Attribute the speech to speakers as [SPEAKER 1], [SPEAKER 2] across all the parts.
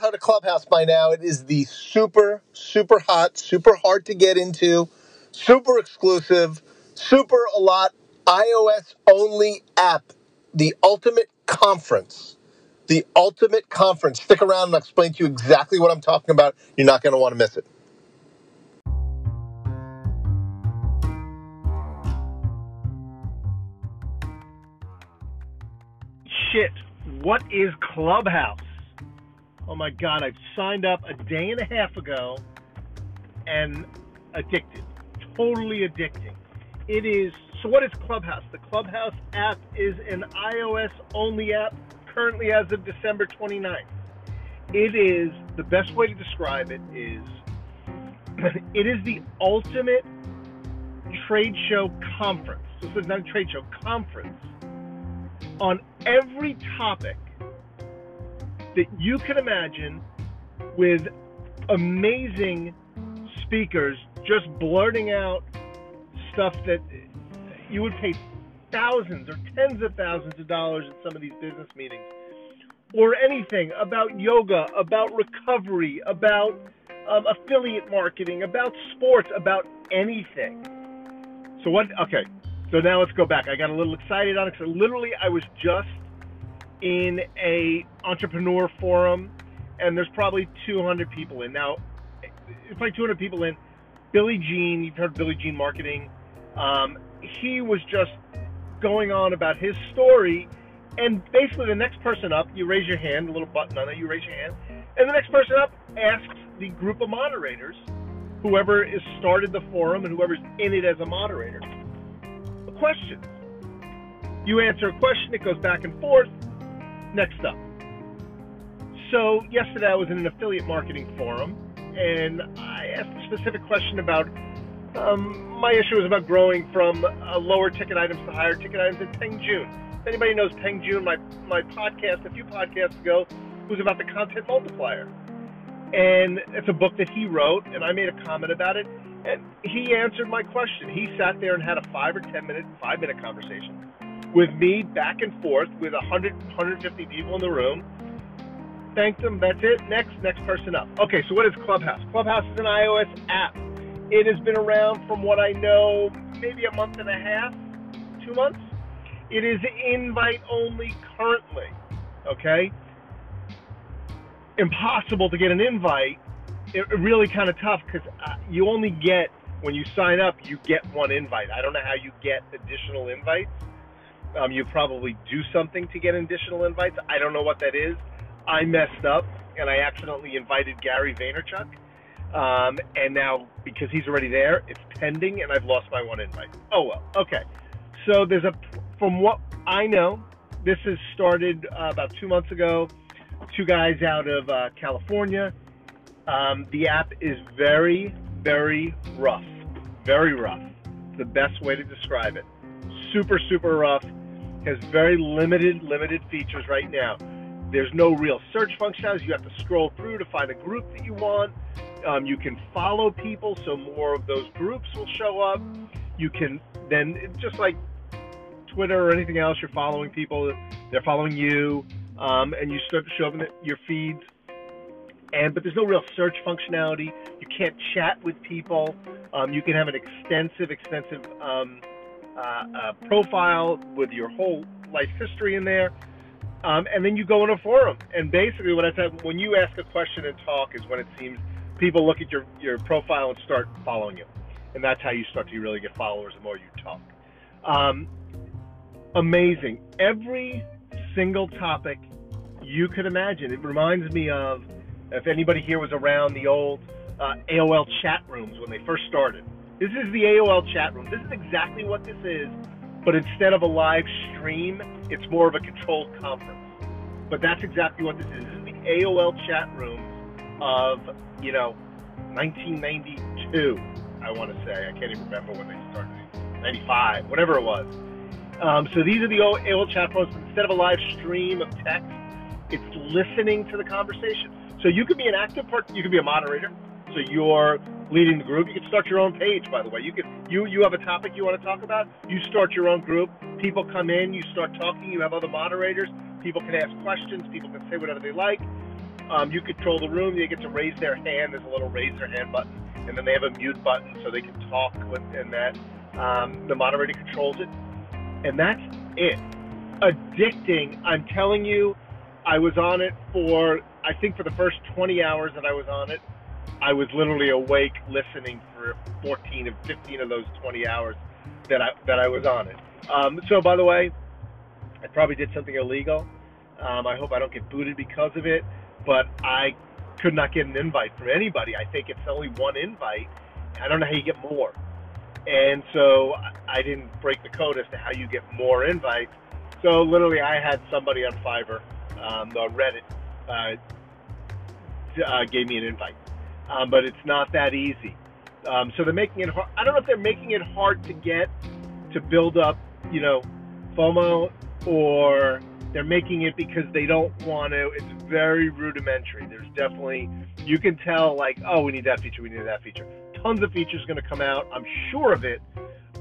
[SPEAKER 1] how to Clubhouse by now. It is the super, super hot, super hard to get into, super exclusive, super a lot iOS only app, the ultimate conference. The ultimate conference. Stick around and I'll explain to you exactly what I'm talking about. You're not going to want to miss it. Shit, what is Clubhouse? Oh my God, I've signed up a day and a half ago and addicted. Totally addicting. It is, so what is Clubhouse? The Clubhouse app is an iOS only app currently as of December 29th. It is, the best way to describe it is, it is the ultimate trade show conference. This is not a trade show, conference on every topic that you can imagine with amazing speakers just blurting out stuff that you would pay thousands or tens of thousands of dollars in some of these business meetings or anything about yoga, about recovery, about um, affiliate marketing, about sports, about anything. So what? Okay, so now let's go back. I got a little excited on it. So literally, I was just in a entrepreneur forum, and there's probably 200 people in. Now, it's probably 200 people in. Billy Gene, you've heard Billy Gene marketing. Um, he was just going on about his story, and basically the next person up, you raise your hand, a little button on it, you raise your hand, and the next person up asks the group of moderators, whoever has started the forum and whoever's in it as a moderator, a question. You answer a question, it goes back and forth Next up. So, yesterday I was in an affiliate marketing forum and I asked a specific question about um, my issue was about growing from uh, lower ticket items to higher ticket items in Peng Joon. If anybody knows Peng Joon, my, my podcast a few podcasts ago was about the content multiplier. And it's a book that he wrote, and I made a comment about it. And he answered my question. He sat there and had a five or 10 minute, five minute conversation with me back and forth with 100, 150 people in the room. Thank them. That's it. Next, next person up. Okay, so what is Clubhouse? Clubhouse is an iOS app. It has been around, from what I know, maybe a month and a half, two months. It is invite only currently. Okay? Impossible to get an invite. It, really kind of tough because uh, you only get, when you sign up, you get one invite. I don't know how you get additional invites um, you probably do something to get additional invites. I don't know what that is. I messed up and I accidentally invited Gary Vaynerchuk. Um, and now because he's already there, it's pending, and I've lost my one invite. Oh well. Okay. So there's a, from what I know, this has started uh, about two months ago. Two guys out of uh, California. Um, the app is very, very rough. Very rough. the best way to describe it. Super, super rough has very limited, limited features right now. There's no real search functionality. You have to scroll through to find a group that you want. Um, you can follow people, so more of those groups will show up. You can then, just like Twitter or anything else, you're following people, they're following you, um, and you start to show up in your feeds. And but there's no real search functionality. You can't chat with people. Um, you can have an extensive, extensive um, uh, a profile with your whole life history in there. Um, and then you go in a forum. And basically, what I said, when you ask a question and talk, is when it seems people look at your, your profile and start following you. And that's how you start to really get followers the more you talk. Um, amazing. Every single topic you could imagine. It reminds me of if anybody here was around the old uh, AOL chat rooms when they first started. This is the AOL chat room. This is exactly what this is, but instead of a live stream, it's more of a controlled conference. But that's exactly what this is. This is the AOL chat room of, you know, 1992, I want to say. I can't even remember when they started. 95, whatever it was. Um, so these are the AOL chat rooms. Instead of a live stream of text, it's listening to the conversation. So you could be an active part. You could be a moderator. So you're leading the group. You can start your own page, by the way. You can you you have a topic you want to talk about. You start your own group. People come in. You start talking. You have other moderators. People can ask questions. People can say whatever they like. Um, you control the room. They get to raise their hand. There's a little raise their hand button, and then they have a mute button so they can talk with and that. Um, the moderator controls it, and that's it. Addicting. I'm telling you, I was on it for I think for the first 20 hours that I was on it, I was literally awake listening for 14 and 15 of those 20 hours that I that I was on it. Um, so by the way, I probably did something illegal. Um, I hope I don't get booted because of it, but I could not get an invite from anybody. I think it's only one invite. I don't know how you get more. And so I didn't break the code as to how you get more invites. So literally, I had somebody on Fiverr, um, the Reddit, uh, uh, gave me an invite. Um, but it's not that easy. Um, so they're making it hard. I don't know if they're making it hard to get to build up, you know, FOMO, or they're making it because they don't want to. It's very rudimentary. There's definitely you can tell like, oh, we need that feature, we need that feature. Tons of features going to come out. I'm sure of it.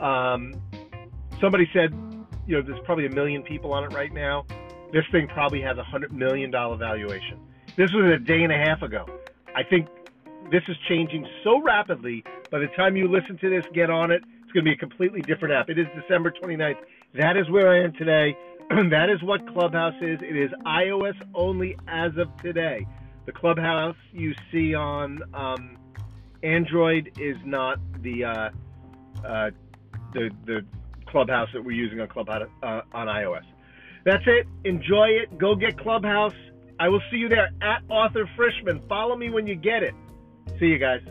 [SPEAKER 1] Um, somebody said, you know, there's probably a million people on it right now. This thing probably has a hundred million dollar valuation. This was a day and a half ago. I think this is changing so rapidly. By the time you listen to this, get on it, it's going to be a completely different app. It is December 29th. That is where I am today. that is what Clubhouse is. It is iOS only as of today. The Clubhouse you see on um, Android is not the uh, uh, the the Clubhouse that we're using on Clubhouse uh, on iOS. That's it. Enjoy it. Go get Clubhouse. I will see you there at Arthur Frishman. Follow me when you get it. See you guys.